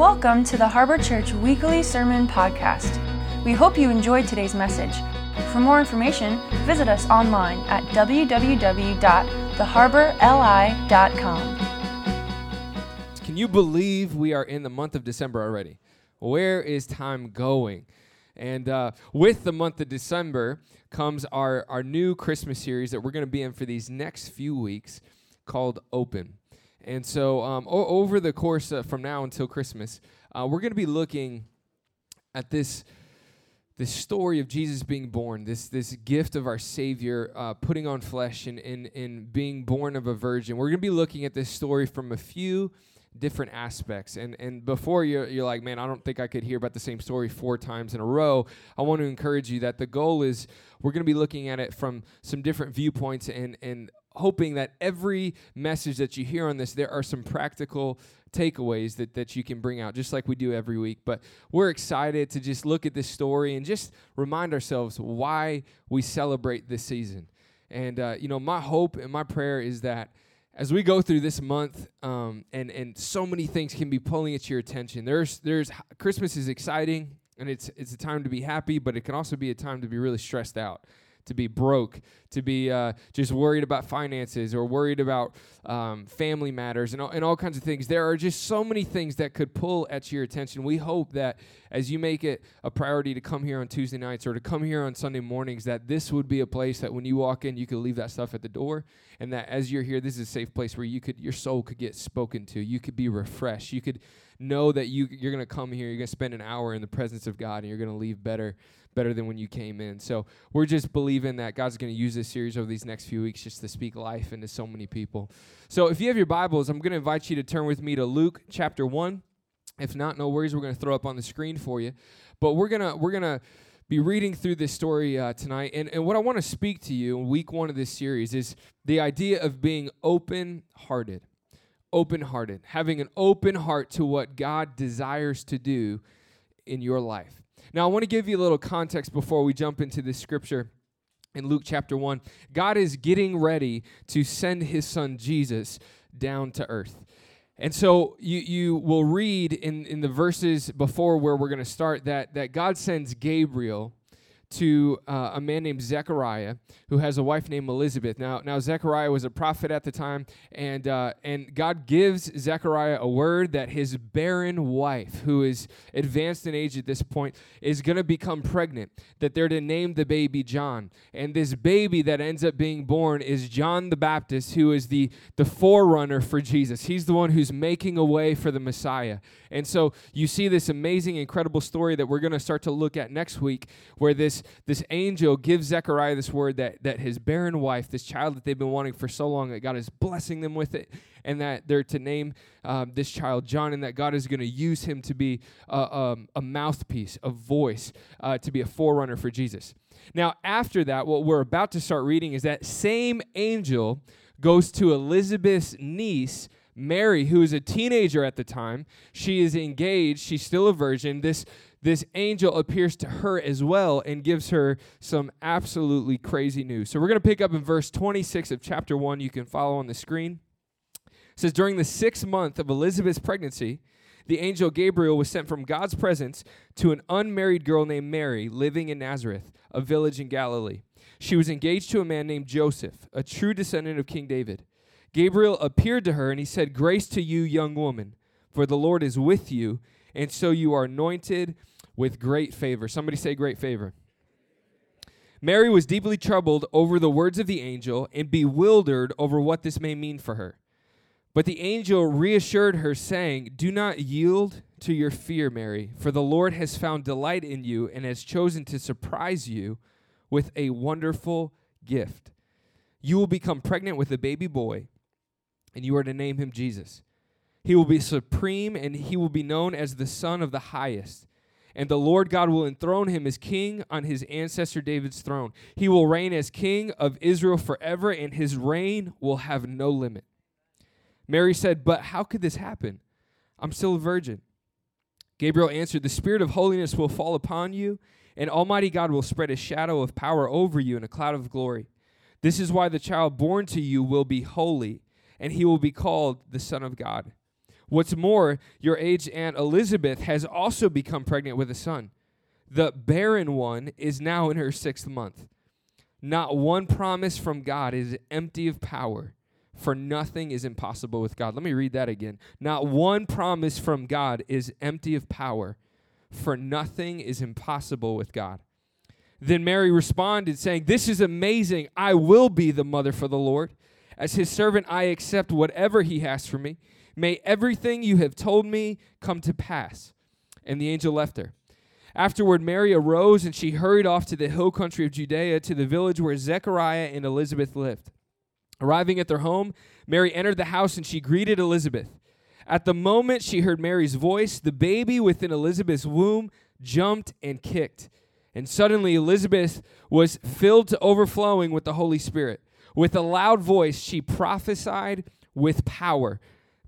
Welcome to the Harbor Church Weekly Sermon Podcast. We hope you enjoyed today's message. For more information, visit us online at www.theharborli.com. Can you believe we are in the month of December already? Where is time going? And uh, with the month of December comes our, our new Christmas series that we're going to be in for these next few weeks called Open. And so, um, o- over the course from now until Christmas, uh, we're going to be looking at this this story of Jesus being born, this this gift of our Savior uh, putting on flesh and, and, and being born of a virgin. We're going to be looking at this story from a few different aspects. And and before you're, you're like, man, I don't think I could hear about the same story four times in a row. I want to encourage you that the goal is we're going to be looking at it from some different viewpoints and and hoping that every message that you hear on this, there are some practical takeaways that, that you can bring out, just like we do every week. But we're excited to just look at this story and just remind ourselves why we celebrate this season. And, uh, you know, my hope and my prayer is that as we go through this month, um, and and so many things can be pulling at your attention. There's there's Christmas is exciting and it's it's a time to be happy, but it can also be a time to be really stressed out to be broke, to be uh, just worried about finances or worried about um, family matters and all, and all kinds of things. There are just so many things that could pull at your attention. We hope that as you make it a priority to come here on Tuesday nights or to come here on Sunday mornings, that this would be a place that when you walk in, you could leave that stuff at the door, and that as you're here, this is a safe place where you could your soul could get spoken to. You could be refreshed. You could know that you you're going to come here, you're going to spend an hour in the presence of God, and you're going to leave better better than when you came in. So we're just believing that God's going to use this series over these next few weeks just to speak life into so many people. So if you have your Bibles, I'm going to invite you to turn with me to Luke chapter 1. If not, no worries, we're going to throw up on the screen for you. But we're going to we're going to be reading through this story uh, tonight. And, and what I want to speak to you in week one of this series is the idea of being open hearted. Open hearted, having an open heart to what God desires to do in your life. Now, I want to give you a little context before we jump into this scripture in Luke chapter 1. God is getting ready to send his son Jesus down to earth. And so you, you will read in, in the verses before where we're going to start that, that God sends Gabriel to uh, a man named Zechariah who has a wife named Elizabeth. Now, now Zechariah was a prophet at the time, and uh, and God gives Zechariah a word that his barren wife, who is advanced in age at this point, is going to become pregnant. That they're to name the baby John, and this baby that ends up being born is John the Baptist, who is the the forerunner for Jesus. He's the one who's making a way for the Messiah. And so you see this amazing, incredible story that we're going to start to look at next week, where this this angel gives Zechariah this word that that his barren wife, this child that they've been wanting for so long, that God is blessing them with it, and that they're to name um, this child John, and that God is going to use him to be a, um, a mouthpiece, a voice, uh, to be a forerunner for Jesus. Now, after that, what we're about to start reading is that same angel goes to Elizabeth's niece. Mary, who is a teenager at the time, she is engaged, she's still a virgin. This this angel appears to her as well and gives her some absolutely crazy news. So we're going to pick up in verse 26 of chapter 1. You can follow on the screen. It says, During the sixth month of Elizabeth's pregnancy, the angel Gabriel was sent from God's presence to an unmarried girl named Mary living in Nazareth, a village in Galilee. She was engaged to a man named Joseph, a true descendant of King David. Gabriel appeared to her and he said, Grace to you, young woman, for the Lord is with you, and so you are anointed with great favor. Somebody say, great favor. Mary was deeply troubled over the words of the angel and bewildered over what this may mean for her. But the angel reassured her, saying, Do not yield to your fear, Mary, for the Lord has found delight in you and has chosen to surprise you with a wonderful gift. You will become pregnant with a baby boy, and you are to name him Jesus. He will be supreme, and he will be known as the Son of the Highest and the Lord God will enthrone him as king on his ancestor David's throne. He will reign as king of Israel forever, and his reign will have no limit. Mary said, But how could this happen? I'm still a virgin. Gabriel answered, The Spirit of holiness will fall upon you, and Almighty God will spread a shadow of power over you in a cloud of glory. This is why the child born to you will be holy, and he will be called the Son of God. What's more, your aged Aunt Elizabeth has also become pregnant with a son. The barren one is now in her sixth month. Not one promise from God is empty of power, for nothing is impossible with God. Let me read that again. Not one promise from God is empty of power, for nothing is impossible with God. Then Mary responded, saying, This is amazing. I will be the mother for the Lord. As his servant, I accept whatever he has for me. May everything you have told me come to pass. And the angel left her. Afterward, Mary arose and she hurried off to the hill country of Judea to the village where Zechariah and Elizabeth lived. Arriving at their home, Mary entered the house and she greeted Elizabeth. At the moment she heard Mary's voice, the baby within Elizabeth's womb jumped and kicked. And suddenly Elizabeth was filled to overflowing with the Holy Spirit. With a loud voice, she prophesied with power.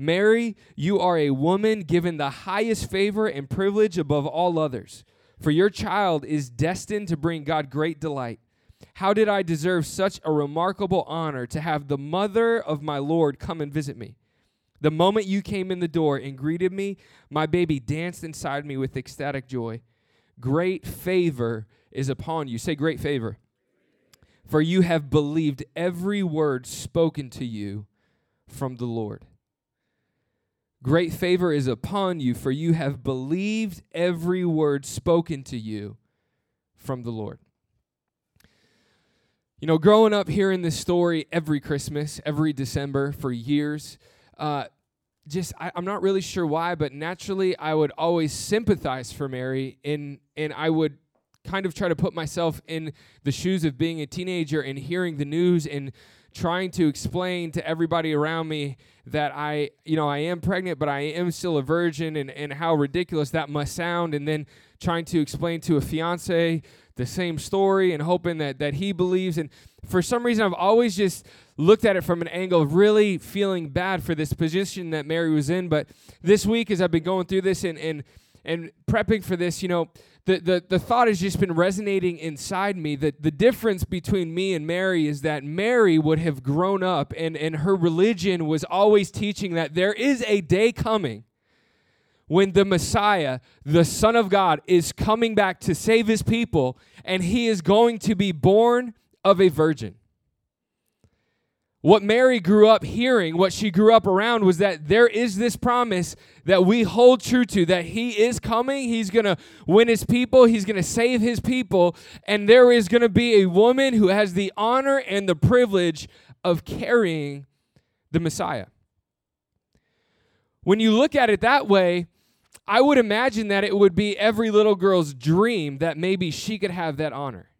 Mary, you are a woman given the highest favor and privilege above all others, for your child is destined to bring God great delight. How did I deserve such a remarkable honor to have the mother of my Lord come and visit me? The moment you came in the door and greeted me, my baby danced inside me with ecstatic joy. Great favor is upon you. Say, great favor. For you have believed every word spoken to you from the Lord. Great favor is upon you, for you have believed every word spoken to you from the Lord. You know, growing up hearing this story every Christmas, every December for years, uh, just I, am not really sure why, but naturally I would always sympathize for Mary, and and I would kind of try to put myself in the shoes of being a teenager and hearing the news and trying to explain to everybody around me that I, you know, I am pregnant, but I am still a virgin and, and how ridiculous that must sound. And then trying to explain to a fiance the same story and hoping that, that he believes. And for some reason, I've always just looked at it from an angle of really feeling bad for this position that Mary was in. But this week, as I've been going through this and, and, and prepping for this, you know, the, the, the thought has just been resonating inside me that the difference between me and Mary is that Mary would have grown up and, and her religion was always teaching that there is a day coming when the Messiah, the Son of God, is coming back to save his people and he is going to be born of a virgin. What Mary grew up hearing, what she grew up around, was that there is this promise that we hold true to that He is coming. He's going to win His people, He's going to save His people, and there is going to be a woman who has the honor and the privilege of carrying the Messiah. When you look at it that way, I would imagine that it would be every little girl's dream that maybe she could have that honor.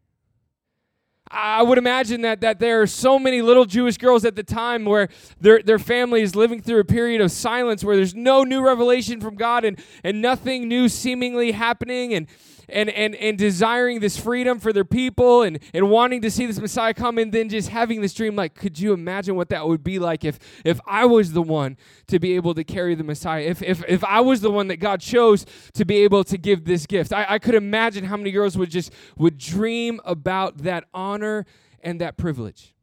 I would imagine that that there are so many little Jewish girls at the time where their their family is living through a period of silence where there's no new revelation from God and and nothing new seemingly happening. And and, and, and desiring this freedom for their people and, and wanting to see this Messiah come and then just having this dream. Like, could you imagine what that would be like if, if I was the one to be able to carry the Messiah? If, if, if I was the one that God chose to be able to give this gift? I, I could imagine how many girls would just would dream about that honor and that privilege.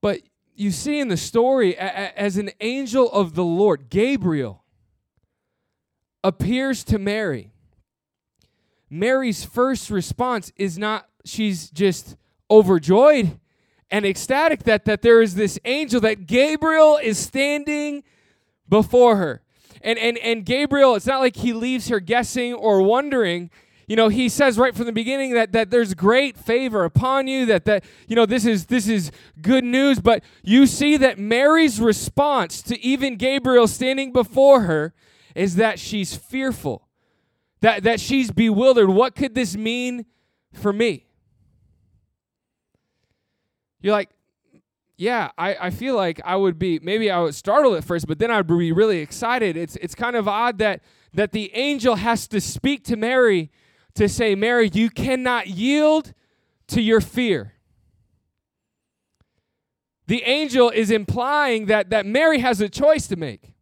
But you see in the story, as an angel of the Lord, Gabriel, appears to Mary, Mary's first response is not, she's just overjoyed and ecstatic that, that there is this angel, that Gabriel is standing before her. And, and, and Gabriel, it's not like he leaves her guessing or wondering. You know, he says right from the beginning that, that there's great favor upon you, that, that you know, this is this is good news. But you see that Mary's response to even Gabriel standing before her is that she's fearful, that, that she's bewildered. What could this mean for me? You're like, yeah, I, I feel like I would be maybe I would startle at first, but then I'd be really excited. It's it's kind of odd that that the angel has to speak to Mary to say, Mary, you cannot yield to your fear. The angel is implying that that Mary has a choice to make.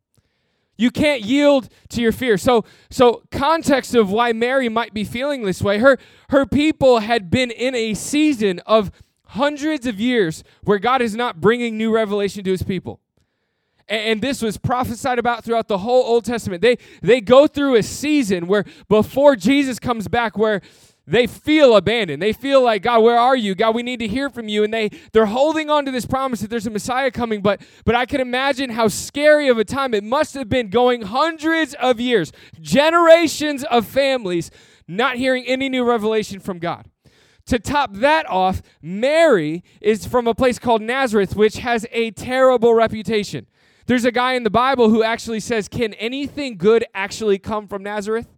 You can't yield to your fear. So, so context of why Mary might be feeling this way. Her, her people had been in a season of hundreds of years where God is not bringing new revelation to his people. And this was prophesied about throughout the whole Old Testament. They, they go through a season where before Jesus comes back, where they feel abandoned. They feel like, God, where are you? God, we need to hear from you. And they, they're holding on to this promise that there's a Messiah coming. But, but I can imagine how scary of a time it must have been going hundreds of years, generations of families not hearing any new revelation from God. To top that off, Mary is from a place called Nazareth, which has a terrible reputation. There's a guy in the Bible who actually says, Can anything good actually come from Nazareth?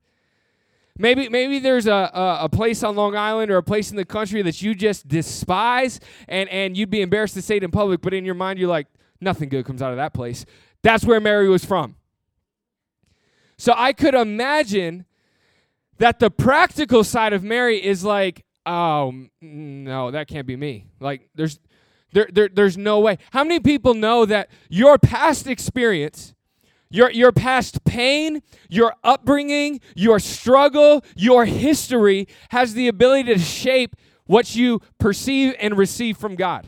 Maybe, maybe there's a, a, a, place on Long Island or a place in the country that you just despise and, and you'd be embarrassed to say it in public, but in your mind, you're like, nothing good comes out of that place. That's where Mary was from. So I could imagine that the practical side of Mary is like, oh, no, that can't be me. Like, there's, there, there, there's no way. How many people know that your past experience your, your past pain, your upbringing, your struggle, your history has the ability to shape what you perceive and receive from God.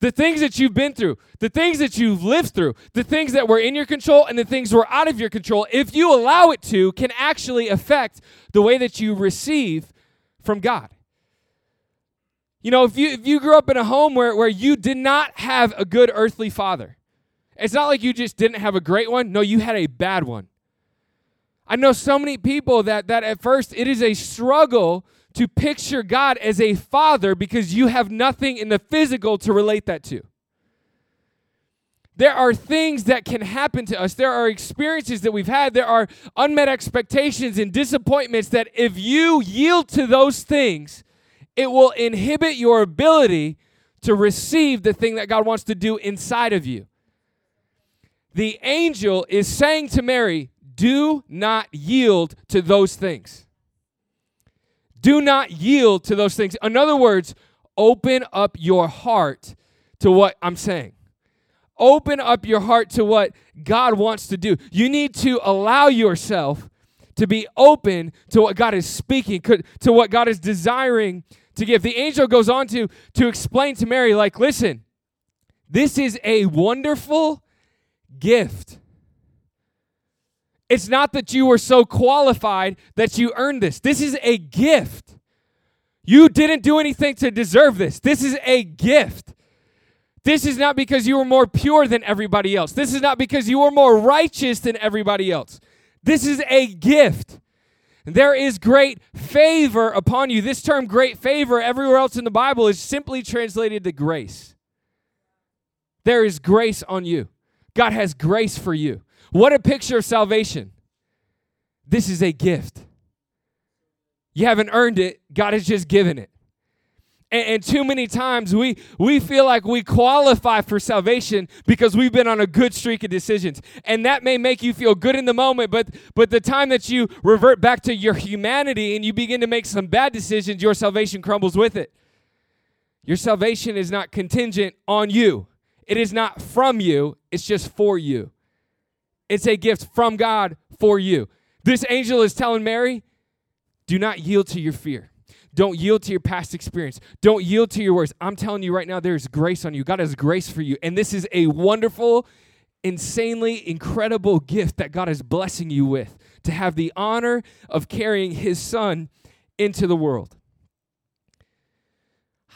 The things that you've been through, the things that you've lived through, the things that were in your control and the things were out of your control, if you allow it to, can actually affect the way that you receive from God. You know, if you if you grew up in a home where, where you did not have a good earthly father, it's not like you just didn't have a great one. No, you had a bad one. I know so many people that that at first it is a struggle to picture God as a father because you have nothing in the physical to relate that to. There are things that can happen to us. There are experiences that we've had. There are unmet expectations and disappointments that if you yield to those things, it will inhibit your ability to receive the thing that God wants to do inside of you the angel is saying to Mary, Do not yield to those things. Do not yield to those things. In other words, open up your heart to what I'm saying. Open up your heart to what God wants to do. You need to allow yourself to be open to what God is speaking, to what God is desiring to give. The angel goes on to, to explain to Mary, like, listen, this is a wonderful gift. It's not that you were so qualified that you earned this. This is a gift. You didn't do anything to deserve this. This is a gift. This is not because you were more pure than everybody else. This is not because you were more righteous than everybody else. This is a gift. There is great favor upon you. This term, great favor, everywhere else in the Bible is simply translated to grace. There is grace on you. God has grace for you. What a picture of salvation. This is a gift. You haven't earned it, God has just given it. And, and, too many times we, we feel like we qualify for salvation because we've been on a good streak of decisions. And that may make you feel good in the moment, but, but the time that you revert back to your humanity and you begin to make some bad decisions, your salvation crumbles with it. Your salvation is not contingent on you. It is not from you, it's just for you. It's a gift from God for you. This angel is telling Mary, do not yield to your fear. Don't yield to your past experience. Don't yield to your words. I'm telling you right now, there is grace on you. God has grace for you. And this is a wonderful, insanely incredible gift that God is blessing you with to have the honor of carrying his son into the world.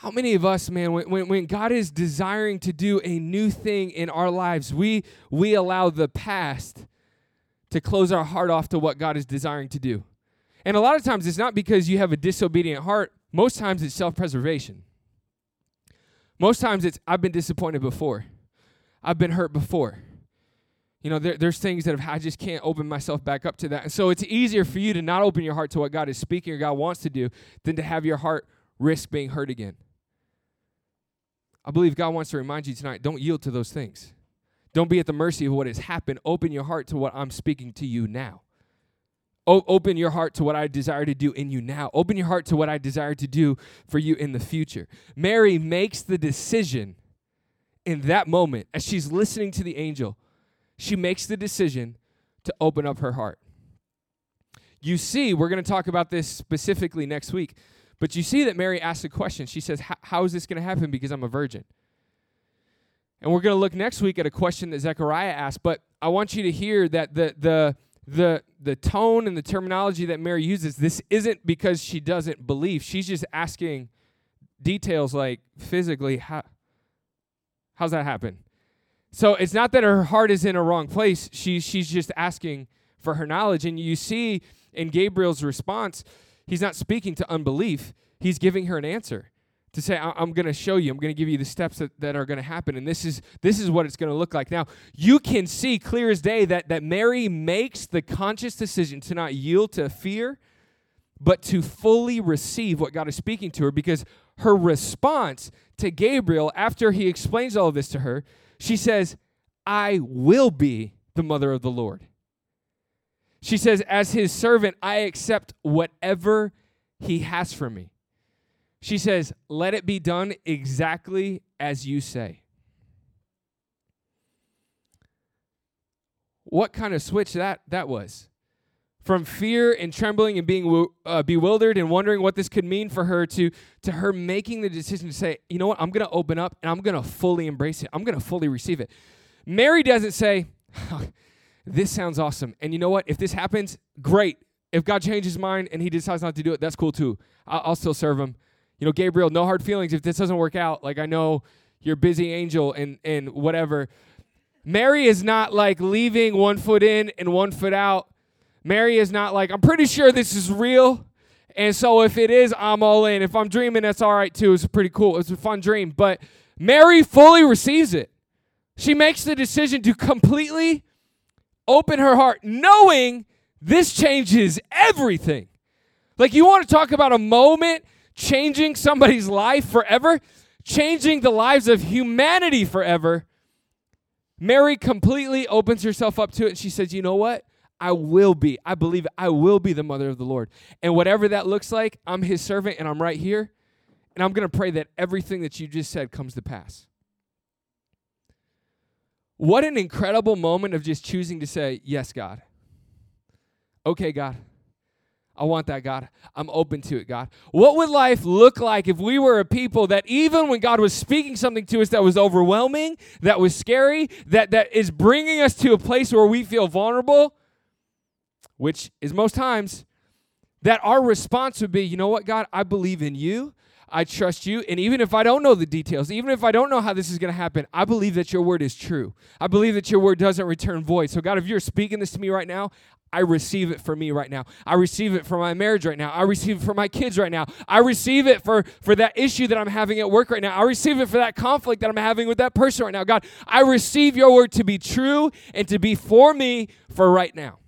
How many of us, man, when, when, God is desiring to do a new thing in our lives, we, we allow the past to close our heart off to what God is desiring to do? And a lot of times it's not because you have a disobedient heart, most times it's self preservation. Most times it's, I've been disappointed before, I've been hurt before. You know, there, there's things that I just can't open myself back up to that. And so it's easier for you to not open your heart to what God is speaking or God wants to do than to have your heart risk being hurt again. I believe God wants to remind you tonight don't yield to those things. Don't be at the mercy of what has happened. Open your heart to what I'm speaking to you now. O- open your heart to what I desire to do in you now. Open your heart to what I desire to do for you in the future. Mary makes the decision in that moment as she's listening to the angel. She makes the decision to open up her heart. You see, we're going to talk about this specifically next week. But you see that Mary asks a question. She says, How is this going to happen because I'm a virgin? And we're going to look next week at a question that Zechariah asked, but I want you to hear that the the the the tone and the terminology that Mary uses this isn't because she doesn't believe. She's just asking details like physically how how's that happen? So it's not that her heart is in a wrong place. She she's just asking for her knowledge and you see in Gabriel's response, he's not speaking to unbelief. He's giving her an answer to say I- am going to show you. I'm going to give you the steps that, that are going to happen. And this is this is what it's going to look like. Now you can see clear as day that that mary makes the conscious decision to not yield to fear but to fully receive what god is speaking to her because her response to gabriel after he explains all of this to her she says i will be the mother of the lord she says as his servant i accept whatever he has for me she says, Let it be done exactly as you say. What kind of switch that, that was? From fear and trembling and being uh, bewildered and wondering what this could mean for her to, to her making the decision to say, you know what, I'm going to open up and I'm going to fully embrace it. I'm going to fully receive it. Mary doesn't say, this sounds awesome. And you know what? If this happens, great. If God changes his mind and he decides not to do it, that's cool too. I'll, I'll still serve him you know, Gabriel, no hard feelings if this doesn't work out. Like I know you're busy angel and and whatever. Mary is not like leaving one foot in and one foot out. Mary is not like, I'm pretty sure this is real. And so if it is, I'm all in. If I'm dreaming, that's all right too. It's pretty cool. It's a fun dream. But Mary fully receives it. She makes the decision to completely open her heart, knowing this changes everything. Like, you want to talk about a moment changing somebody's life forever, changing the lives of humanity forever. Mary completely opens herself up to it and she says, You know what? I will be. I believe. I will be the mother of the Lord. And whatever that looks like, I'm his servant and I'm right here. And I'm going to pray that everything that you just said comes to pass. What an incredible moment of just choosing to say, Yes, God. Okay, God. I want that, God. I'm open to it, God. What would life look like if we were a people that even when God was speaking something to us that was overwhelming, that was scary, that, that is bringing us to a place where we feel vulnerable, which is most times, that our response would be, you know what, God, I believe in you. I trust you. And even if I don't know the details, even if I don't know how this is going to happen, I believe that your word is true. I believe that your word doesn't return void. So, God, if you're speaking this to me right now, I receive it for me right now. I receive it for my marriage right now. I receive it for my kids right now. I receive it for, for that issue that I'm having at work right now. I receive it for that conflict that I'm having with that person right now. God, I receive your word to be true and to be for me for right now.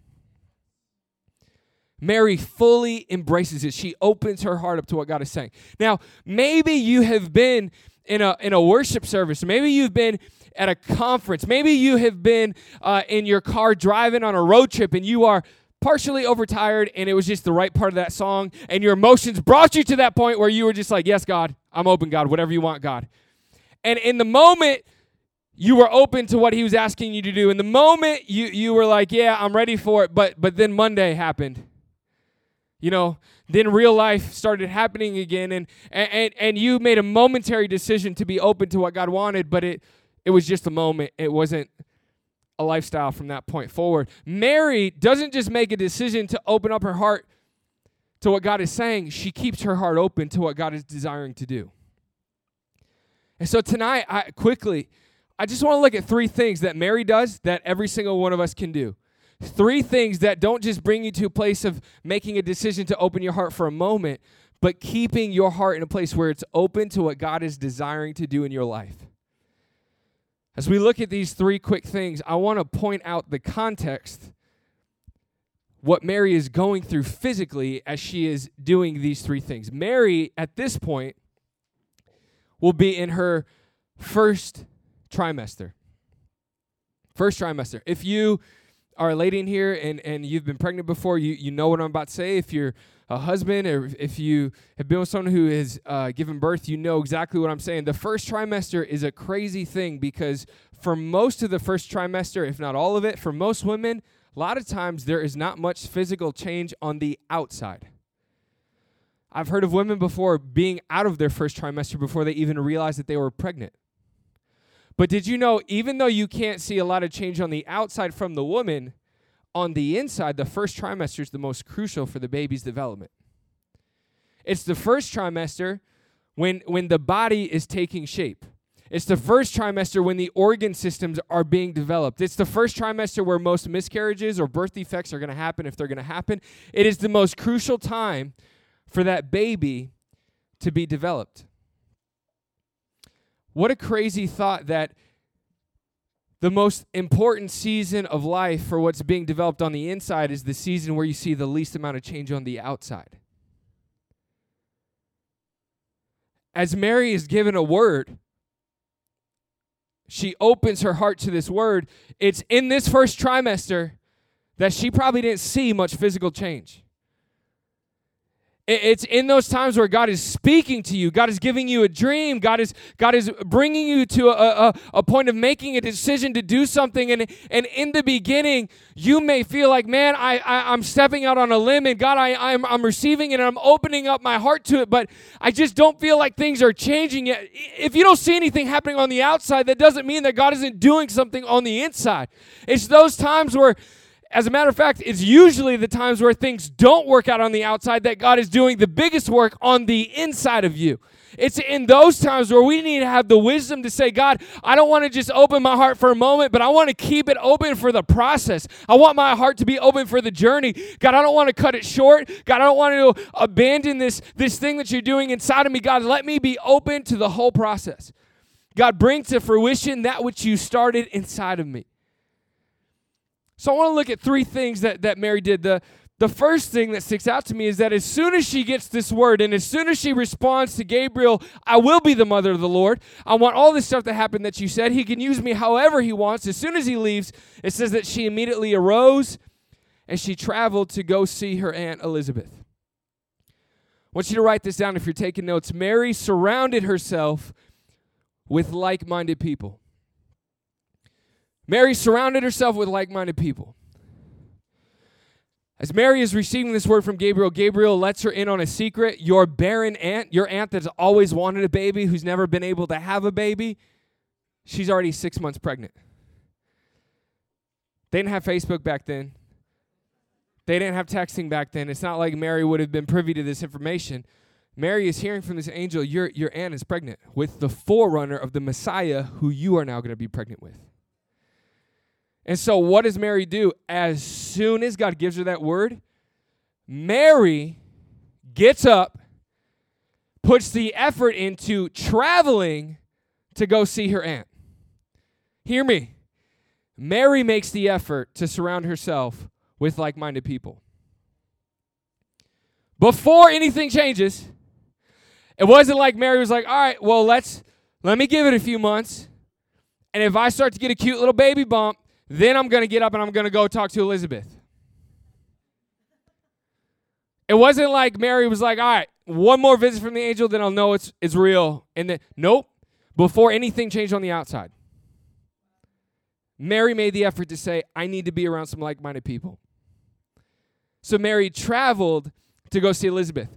Mary fully embraces it. She opens her heart up to what God is saying. Now, maybe you have been in a in a worship service. Maybe you've been at a conference. Maybe you have been uh, in your car driving on a road trip and you are partially overtired and it was just the right part of that song and your emotions brought you to that point where you were just like, Yes, God, I'm open, God, whatever you want, God. And in the moment, you were open to what he was asking you to do. In the moment, you, you were like, Yeah, I'm ready for it. But but then Monday happened. You know, then real life started happening again and and and you made a momentary decision to be open to what God wanted, but it it was just a moment. It wasn't a lifestyle from that point forward. Mary doesn't just make a decision to open up her heart to what God is saying, she keeps her heart open to what God is desiring to do. And so tonight, I quickly, I just want to look at three things that Mary does that every single one of us can do. Three things that don't just bring you to a place of making a decision to open your heart for a moment, but keeping your heart in a place where it's open to what God is desiring to do in your life. As we look at these three quick things, I want to point out the context, what Mary is going through physically as she is doing these three things. Mary, at this point, will be in her first trimester. First trimester. If you are a lady in here and, and you've been pregnant before, you, you know what I'm about to say. If you're a husband or if you have been with someone who has uh, given birth, you know exactly what I'm saying. The first trimester is a crazy thing because for most of the first trimester, if not all of it, for most women, a lot of times there is not much physical change on the outside. I've heard of women before being out of their first trimester before they even realized that they were pregnant. But did you know, even though you can't see a lot of change on the outside from the woman, on the inside, the first trimester is the most crucial for the baby's development. It's the first trimester when, when the body is taking shape. It's the first trimester when the organ systems are being developed. It's the first trimester where most miscarriages or birth defects are going to happen if they're going to happen. It is the most crucial time for that baby to be developed. What a crazy thought that the most important season of life for what's being developed on the inside is the season where you see the least amount of change on the outside. As Mary is given a word, she opens her heart to this word. It's in this first trimester that she probably didn't see much physical change. It's in those times where God is speaking to you. God is giving you a dream. God is God is bringing you to a, a, a, point of making a decision to do something. And, and in the beginning, you may feel like, man, I, I, am stepping out on a limb and God, I, I'm, I'm receiving it and I'm opening up my heart to it, but I just don't feel like things are changing yet. If you don't see anything happening on the outside, that doesn't mean that God isn't doing something on the inside. It's those times where as a matter of fact, it's usually the times where things don't work out on the outside that God is doing the biggest work on the inside of you. It's in those times where we need to have the wisdom to say, God, I don't want to just open my heart for a moment, but I want to keep it open for the process. I want my heart to be open for the journey. God, I don't want to cut it short. God, I don't want to abandon this, this thing that you're doing inside of me. God, let me be open to the whole process. God, bring to fruition that which you started inside of me. So I want to look at three things that, that Mary did. The, the first thing that sticks out to me is that as soon as she gets this word and as soon as she responds to Gabriel, I will be the mother of the Lord. I want all this stuff to happen that you said. He can use me however he wants. As soon as he leaves, it says that she immediately arose and she traveled to go see her Aunt Elizabeth. I want you to write this down if you're taking notes. Mary surrounded herself with like minded people. Mary surrounded herself with like minded people. As Mary is receiving this word from Gabriel, Gabriel lets her in on a secret. Your barren aunt, your aunt that's always wanted a baby, who's never been able to have a baby, she's already six months pregnant. They didn't have Facebook back then. They didn't have texting back then. It's not like Mary would have been privy to this information. Mary is hearing from this angel, your, your aunt is pregnant with the forerunner of the Messiah who you are now going to be pregnant with. And so, what does Mary do? As soon as God gives her that word, Mary gets up, puts the effort into traveling to go see her aunt. Hear me. Mary makes the effort to surround herself with like minded people. Before anything changes, it wasn't like Mary was like, all right, well, let's let me give it a few months. And if I start to get a cute little baby bump, then I'm going to get up and I'm going to go talk to Elizabeth. It wasn't like Mary was like, all right, one more visit from the angel, then I'll know it's, it's real. And then, nope, before anything changed on the outside. Mary made the effort to say, I need to be around some like minded people. So Mary traveled to go see Elizabeth.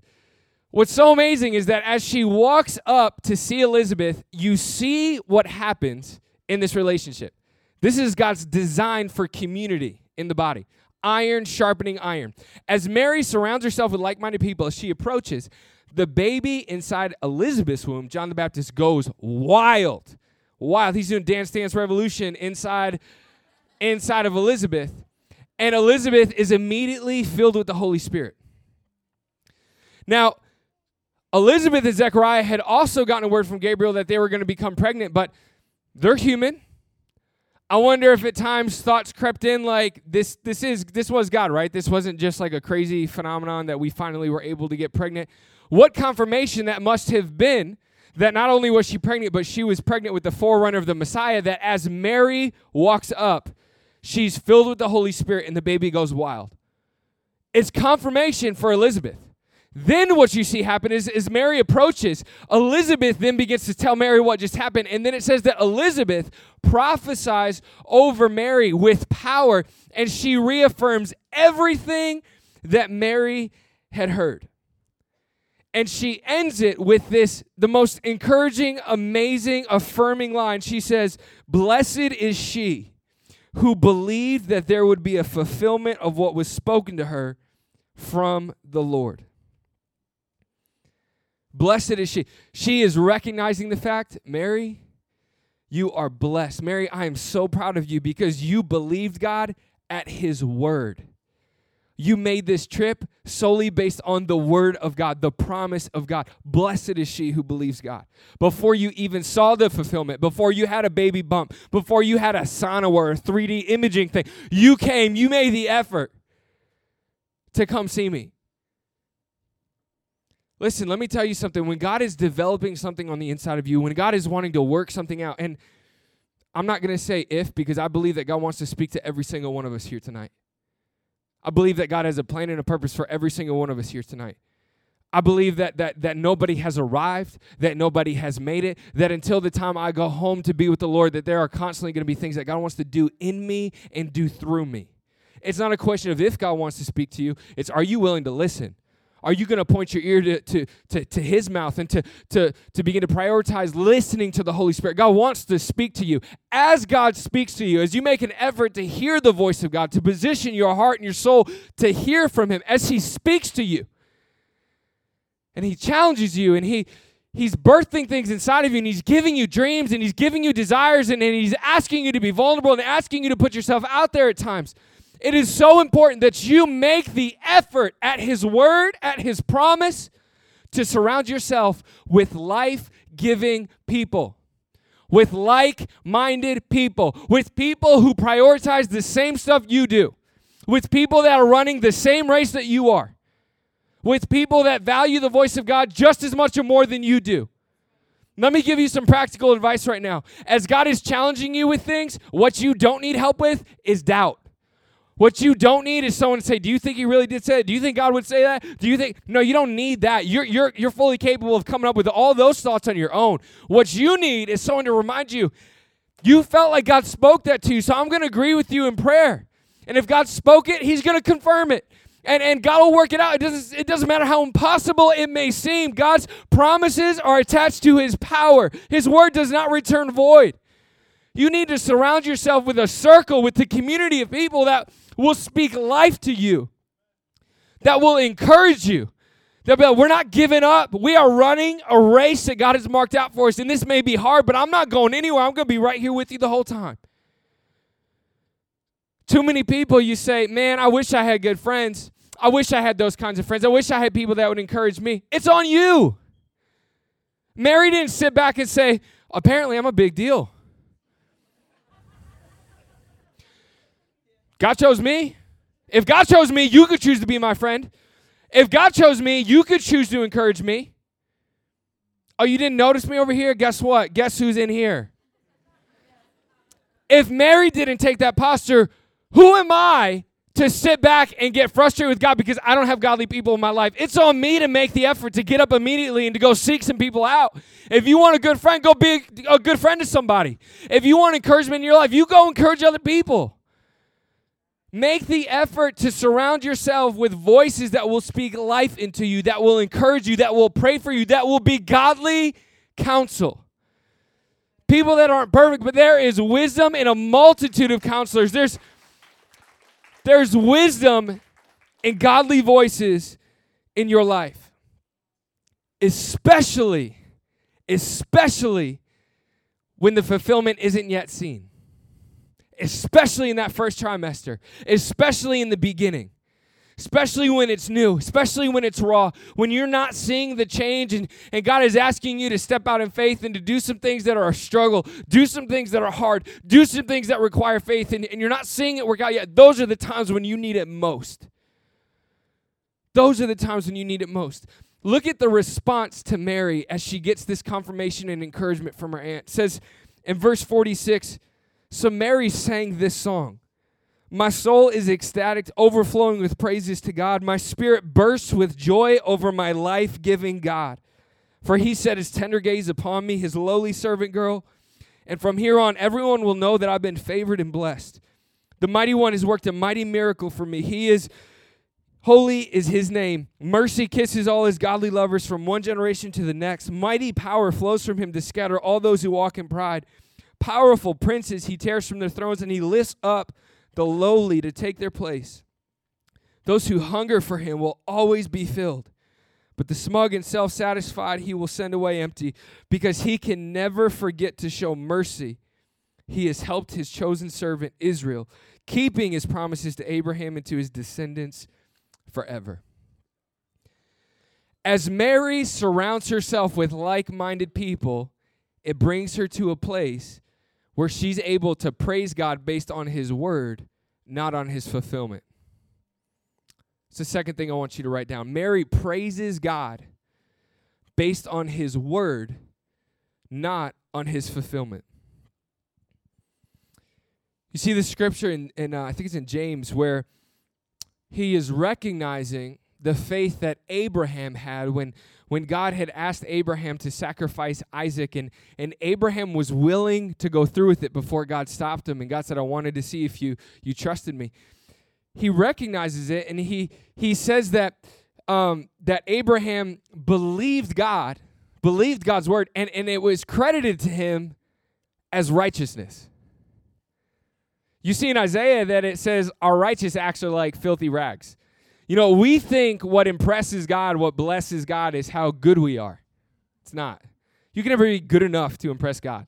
What's so amazing is that as she walks up to see Elizabeth, you see what happens in this relationship. This is God's design for community in the body. Iron sharpening iron. As Mary surrounds herself with like minded people, as she approaches, the baby inside Elizabeth's womb, John the Baptist, goes wild. Wild. He's doing Dance Dance Revolution inside, inside of Elizabeth. And Elizabeth is immediately filled with the Holy Spirit. Now, Elizabeth and Zechariah had also gotten a word from Gabriel that they were going to become pregnant, but they're human. I wonder if at times thoughts crept in like this this is this was God, right? This wasn't just like a crazy phenomenon that we finally were able to get pregnant. What confirmation that must have been that not only was she pregnant, but she was pregnant with the forerunner of the Messiah, that as Mary walks up, she's filled with the Holy Spirit and the baby goes wild. It's confirmation for Elizabeth. Then what you see happen is as Mary approaches, Elizabeth then begins to tell Mary what just happened. And then it says that Elizabeth prophesies over Mary with power, and she reaffirms everything that Mary had heard. And she ends it with this the most encouraging, amazing, affirming line. She says, Blessed is she who believed that there would be a fulfillment of what was spoken to her from the Lord. Blessed is she. She is recognizing the fact, Mary, you are blessed. Mary, I am so proud of you because you believed God at His word. You made this trip solely based on the word of God, the promise of God. Blessed is she who believes God. Before you even saw the fulfillment, before you had a baby bump, before you had a sono or a 3D imaging thing, you came, you made the effort to come see me. Listen, let me tell you something. When God is developing something on the inside of you, when God is wanting to work something out, and I'm not going to say if because I believe that God wants to speak to every single one of us here tonight. I believe that God has a plan and a purpose for every single one of us here tonight. I believe that that that nobody has arrived, that nobody has made it, that until the time I go home to be with the Lord, that there are constantly going to be things that God wants to do in me and do through me. It's not a question of if God wants to speak to you, it's are you willing to listen? Are you going to point your ear to, to, to, to, his mouth and to, to, to begin to prioritize listening to the Holy Spirit? God wants to speak to you. As God speaks to you, as you make an effort to hear the voice of God, to position your heart and your soul to hear from him as he speaks to you, and he challenges you and he he's birthing things inside of you and he's giving you dreams and he's giving you desires and, and he's asking you to be vulnerable and asking you to put yourself out there at times it is so important that you make the effort at His word, at His promise, to surround yourself with life giving people, with like minded people, with people who prioritize the same stuff you do, with people that are running the same race that you are, with people that value the voice of God just as much or more than you do. Let me give you some practical advice right now. As God is challenging you with things, what you don't need help with is doubt. What you don't need is someone to say, "Do you think he really did say it? Do you think God would say that? Do you think?" No, you don't need that. You're you're you're fully capable of coming up with all those thoughts on your own. What you need is someone to remind you, you felt like God spoke that to you, so I'm going to agree with you in prayer. And if God spoke it, He's going to confirm it. And, and God will work it out. It doesn't, it doesn't matter how impossible it may seem. God's promises are attached to His power. His word does not return void. You need to surround yourself with a circle, with the community of people that will speak life to you, that will encourage you. That we're not giving up. We are running a race that God has marked out for us. And this may be hard, but I'm not going anywhere. I'm going to be right here with you the whole time. Too many people, you say, man, I wish I had good friends. I wish I had those kinds of friends. I wish I had people that would encourage me. It's on you. Mary didn't sit back and say, apparently I'm a big deal. God chose me. If God chose me, you could choose to be my friend. If God chose me, you could choose to encourage me. Oh, you didn't notice me over here? Guess what? Guess who's in here? If Mary didn't take that posture, who am I to sit back and get frustrated with God because I don't have godly people in my life? It's on me to make the effort to get up immediately and to go seek some people out. If you want a good friend, go be a good friend to somebody. If you want encouragement in your life, you go encourage other people. Make the effort to surround yourself with voices that will speak life into you, that will encourage you, that will pray for you, that will be godly counsel. People that aren't perfect, but there is wisdom in a multitude of counselors. There's there's wisdom in godly voices in your life. Especially especially when the fulfillment isn't yet seen especially in that first trimester, especially in the beginning, especially when it's new, especially when it's raw, when you're not seeing the change and, and God is asking you to step out in faith and to do some things that are a struggle, do some things that are hard, do some things that require faith, and, and you're not seeing it work out yet. Those are the times when you need it most. Those are the times when you need it most. Look at the response to Mary as she gets this confirmation and encouragement from her aunt. It says in verse 46, so Mary sang this song. My soul is ecstatic, overflowing with praises to God. My spirit bursts with joy over my life giving God. For he set his tender gaze upon me, his lowly servant girl. And from here on, everyone will know that I've been favored and blessed. The mighty one has worked a mighty miracle for me. He is Holy is his name. Mercy kisses all his godly lovers from one generation to the next. Mighty power flows from him to scatter all those who walk in pride. Powerful princes he tears from their thrones and he lifts up the lowly to take their place. Those who hunger for him will always be filled. But the smug and self satisfied he will send away empty because he can never forget to show mercy. He has helped his chosen servant Israel, keeping his promises to Abraham and to his descendants forever. As Mary surrounds herself with like minded people, it brings her to a place where she's able to praise God based on his word, not on his fulfillment. It's the second thing I want you to write down. Mary praises God based on his word, not on his fulfillment. You see the scripture in, in uh, I think it's in James, where he is recognizing the faith that Abraham had when, when God had asked Abraham to sacrifice Isaac, and, and Abraham was willing to go through with it before God stopped him. And God said, I wanted to see if you, you trusted me he recognizes it and he he says that um, that Abraham believed God, believed God's word, and, and it was credited to him as righteousness. You see in Isaiah that it says our righteous acts are like filthy rags. You know, we think what impresses God, what blesses God is how good we are. It's not. You can never be good enough to impress God.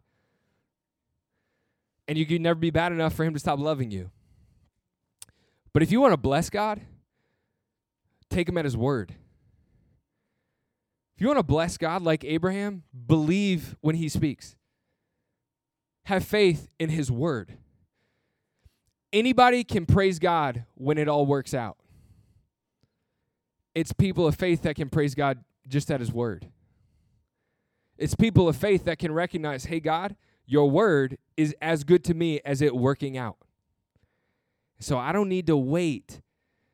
And you can never be bad enough for him to stop loving you. But if you want to bless God, take him at his word. If you want to bless God like Abraham, believe when he speaks. Have faith in his word. Anybody can praise God when it all works out. It's people of faith that can praise God just at his word. It's people of faith that can recognize, hey, God, your word is as good to me as it working out. So I don't need to wait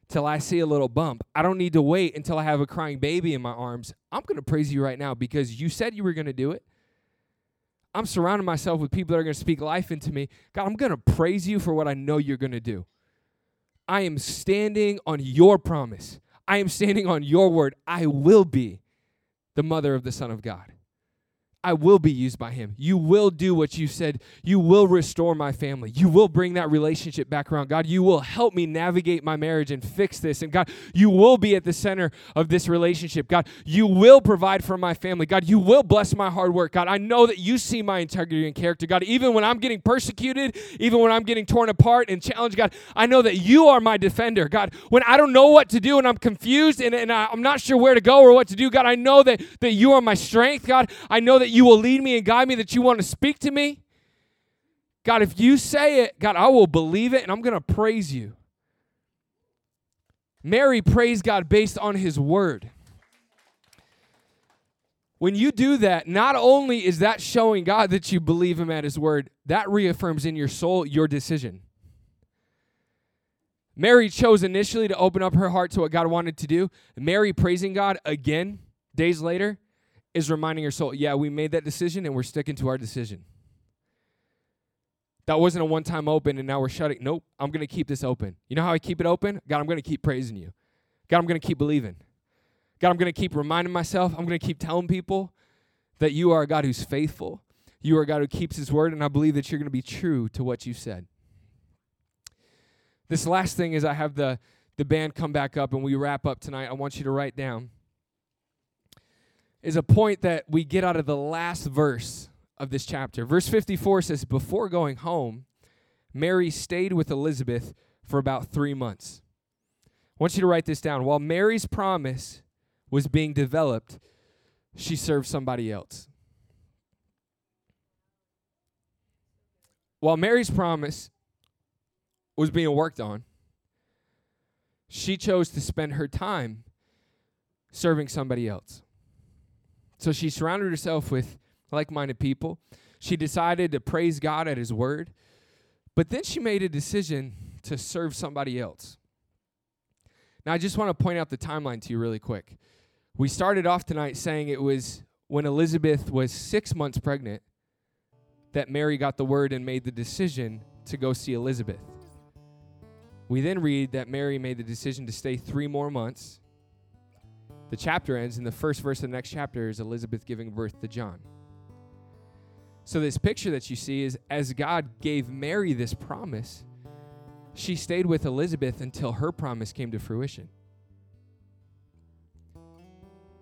till I see a little bump. I don't need to wait until I have a crying baby in my arms. I'm going to praise you right now because you said you were going to do it. I'm surrounding myself with people that are going to speak life into me. God, I'm going to praise you for what I know you're going to do. I am standing on your promise. I am standing on your word. I will be the mother of the Son of God. I will be used by him. You will do what you said. You will restore my family. You will bring that relationship back around. God, you will help me navigate my marriage and fix this. And God, you will be at the center of this relationship. God, you will provide for my family. God, you will bless my hard work. God, I know that you see my integrity and character. God, even when I'm getting persecuted, even when I'm getting torn apart and challenged, God, I know that you are my defender. God, when I don't know what to do and I'm confused and, and I'm not sure where to go or what to do, God, I know that, that you are my strength. God, I know that you will lead me and guide me, that you want to speak to me. God, if you say it, God, I will believe it and I'm going to praise you. Mary praised God based on his word. When you do that, not only is that showing God that you believe him at his word, that reaffirms in your soul your decision. Mary chose initially to open up her heart to what God wanted to do. Mary praising God again days later is reminding your soul, yeah, we made that decision and we're sticking to our decision. That wasn't a one time open and now we're shutting. Nope, I'm going to keep this open. You know how I keep it open? God, I'm going to keep praising you. God, I'm going to keep believing. God, I'm going to keep reminding myself. I'm going to keep telling people that you are a God who's faithful. You are a God who keeps his word, and I believe that you're going to be true to what you said. This last thing is I have the, the band come back up and we wrap up tonight. I want you to write down is a point that we get out of the last verse of this chapter. Verse 54 says, Before going home, Mary stayed with Elizabeth for about three months. I want you to write this down. While Mary's promise was being developed, she served somebody else. While Mary's promise was being worked on, she chose to spend her time serving somebody else. So she surrounded herself with like minded people. She decided to praise God at His word, but then she made a decision to serve somebody else. Now, I just want to point out the timeline to you really quick. We started off tonight saying it was when Elizabeth was six months pregnant that Mary got the word and made the decision to go see Elizabeth. We then read that Mary made the decision to stay three more months. The chapter ends, and the first verse of the next chapter is Elizabeth giving birth to John. So, this picture that you see is as God gave Mary this promise, she stayed with Elizabeth until her promise came to fruition.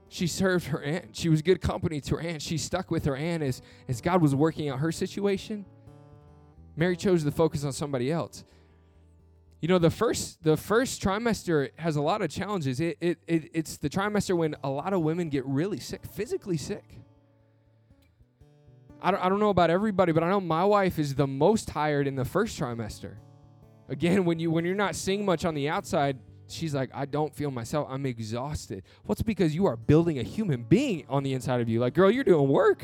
She served her aunt. She was good company to her aunt. She stuck with her aunt as, as God was working out her situation. Mary chose to focus on somebody else. You know, the first the first trimester has a lot of challenges. It, it, it it's the trimester when a lot of women get really sick, physically sick. I don't, I don't know about everybody, but I know my wife is the most tired in the first trimester. Again, when you when you're not seeing much on the outside, she's like, I don't feel myself. I'm exhausted. What's because you are building a human being on the inside of you. Like, girl, you're doing work.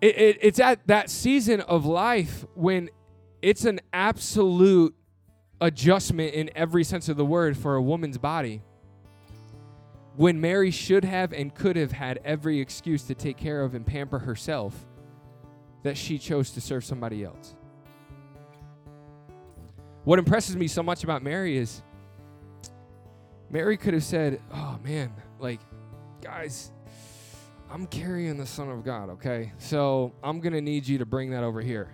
It, it, it's at that season of life when it's an absolute adjustment in every sense of the word for a woman's body. When Mary should have and could have had every excuse to take care of and pamper herself, that she chose to serve somebody else. What impresses me so much about Mary is Mary could have said, Oh man, like, guys, I'm carrying the Son of God, okay? So I'm going to need you to bring that over here.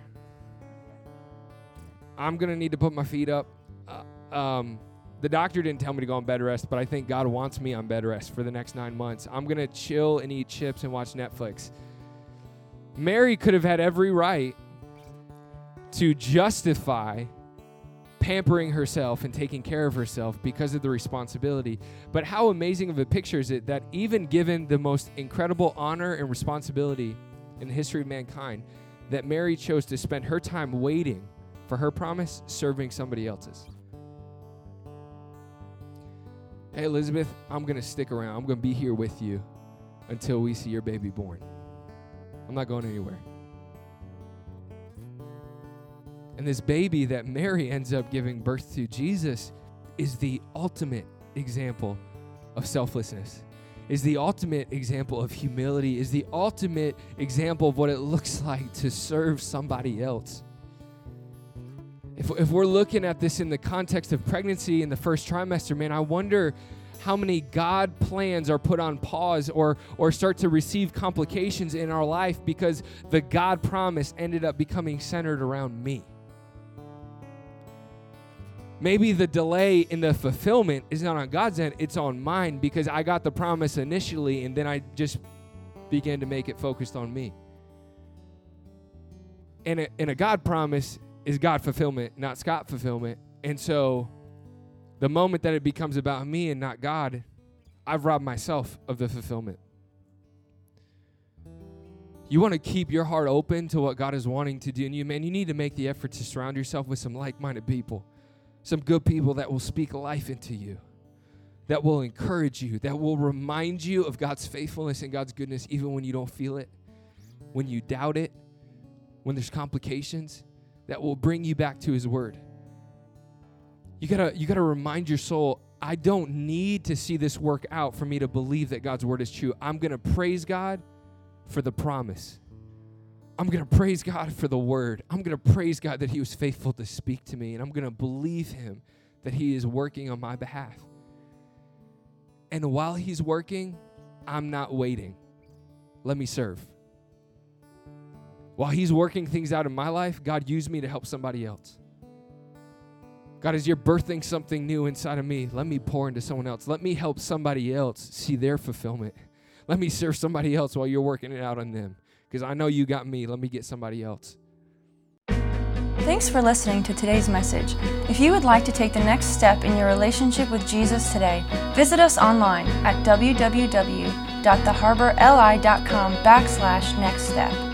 I'm going to need to put my feet up. Uh, um, the doctor didn't tell me to go on bed rest, but I think God wants me on bed rest for the next nine months. I'm going to chill and eat chips and watch Netflix. Mary could have had every right to justify pampering herself and taking care of herself because of the responsibility. But how amazing of a picture is it that even given the most incredible honor and responsibility in the history of mankind, that Mary chose to spend her time waiting for her promise, serving somebody else's. Hey, Elizabeth, I'm going to stick around. I'm going to be here with you until we see your baby born. I'm not going anywhere. And this baby that Mary ends up giving birth to, Jesus, is the ultimate example of selflessness, is the ultimate example of humility, is the ultimate example of what it looks like to serve somebody else. If, if we're looking at this in the context of pregnancy in the first trimester, man, I wonder how many God plans are put on pause or, or start to receive complications in our life because the God promise ended up becoming centered around me. Maybe the delay in the fulfillment is not on God's end, it's on mine because I got the promise initially and then I just began to make it focused on me. And a, and a God promise is God fulfillment, not Scott fulfillment. And so the moment that it becomes about me and not God, I've robbed myself of the fulfillment. You want to keep your heart open to what God is wanting to do in you, man. You need to make the effort to surround yourself with some like minded people some good people that will speak life into you, that will encourage you, that will remind you of God's faithfulness and God's goodness, even when you don't feel it, when you doubt it, when there's complications, that will bring you back to His Word. You gotta, you gotta remind your soul, I don't need to see this work out for me to believe that God's Word is true. I'm gonna praise God for the promise. I'm to praise God for the word. I'm to praise God that He was faithful to speak to me, and I'm to believe Him that He is working on my behalf. And while He's working, I'm not waiting. Let me serve. While He's working things out in my life, God, use me to help somebody else. God, as you're birthing something new inside of me, let me pour into someone else. Let me help somebody else see their fulfillment. Let me serve somebody else while you're working it out on them because I know you got me. Let me get somebody else. Thanks for listening to today's message. If you would like to take the next step in your relationship with Jesus today, visit us online at www.theharborli.com backslash next step.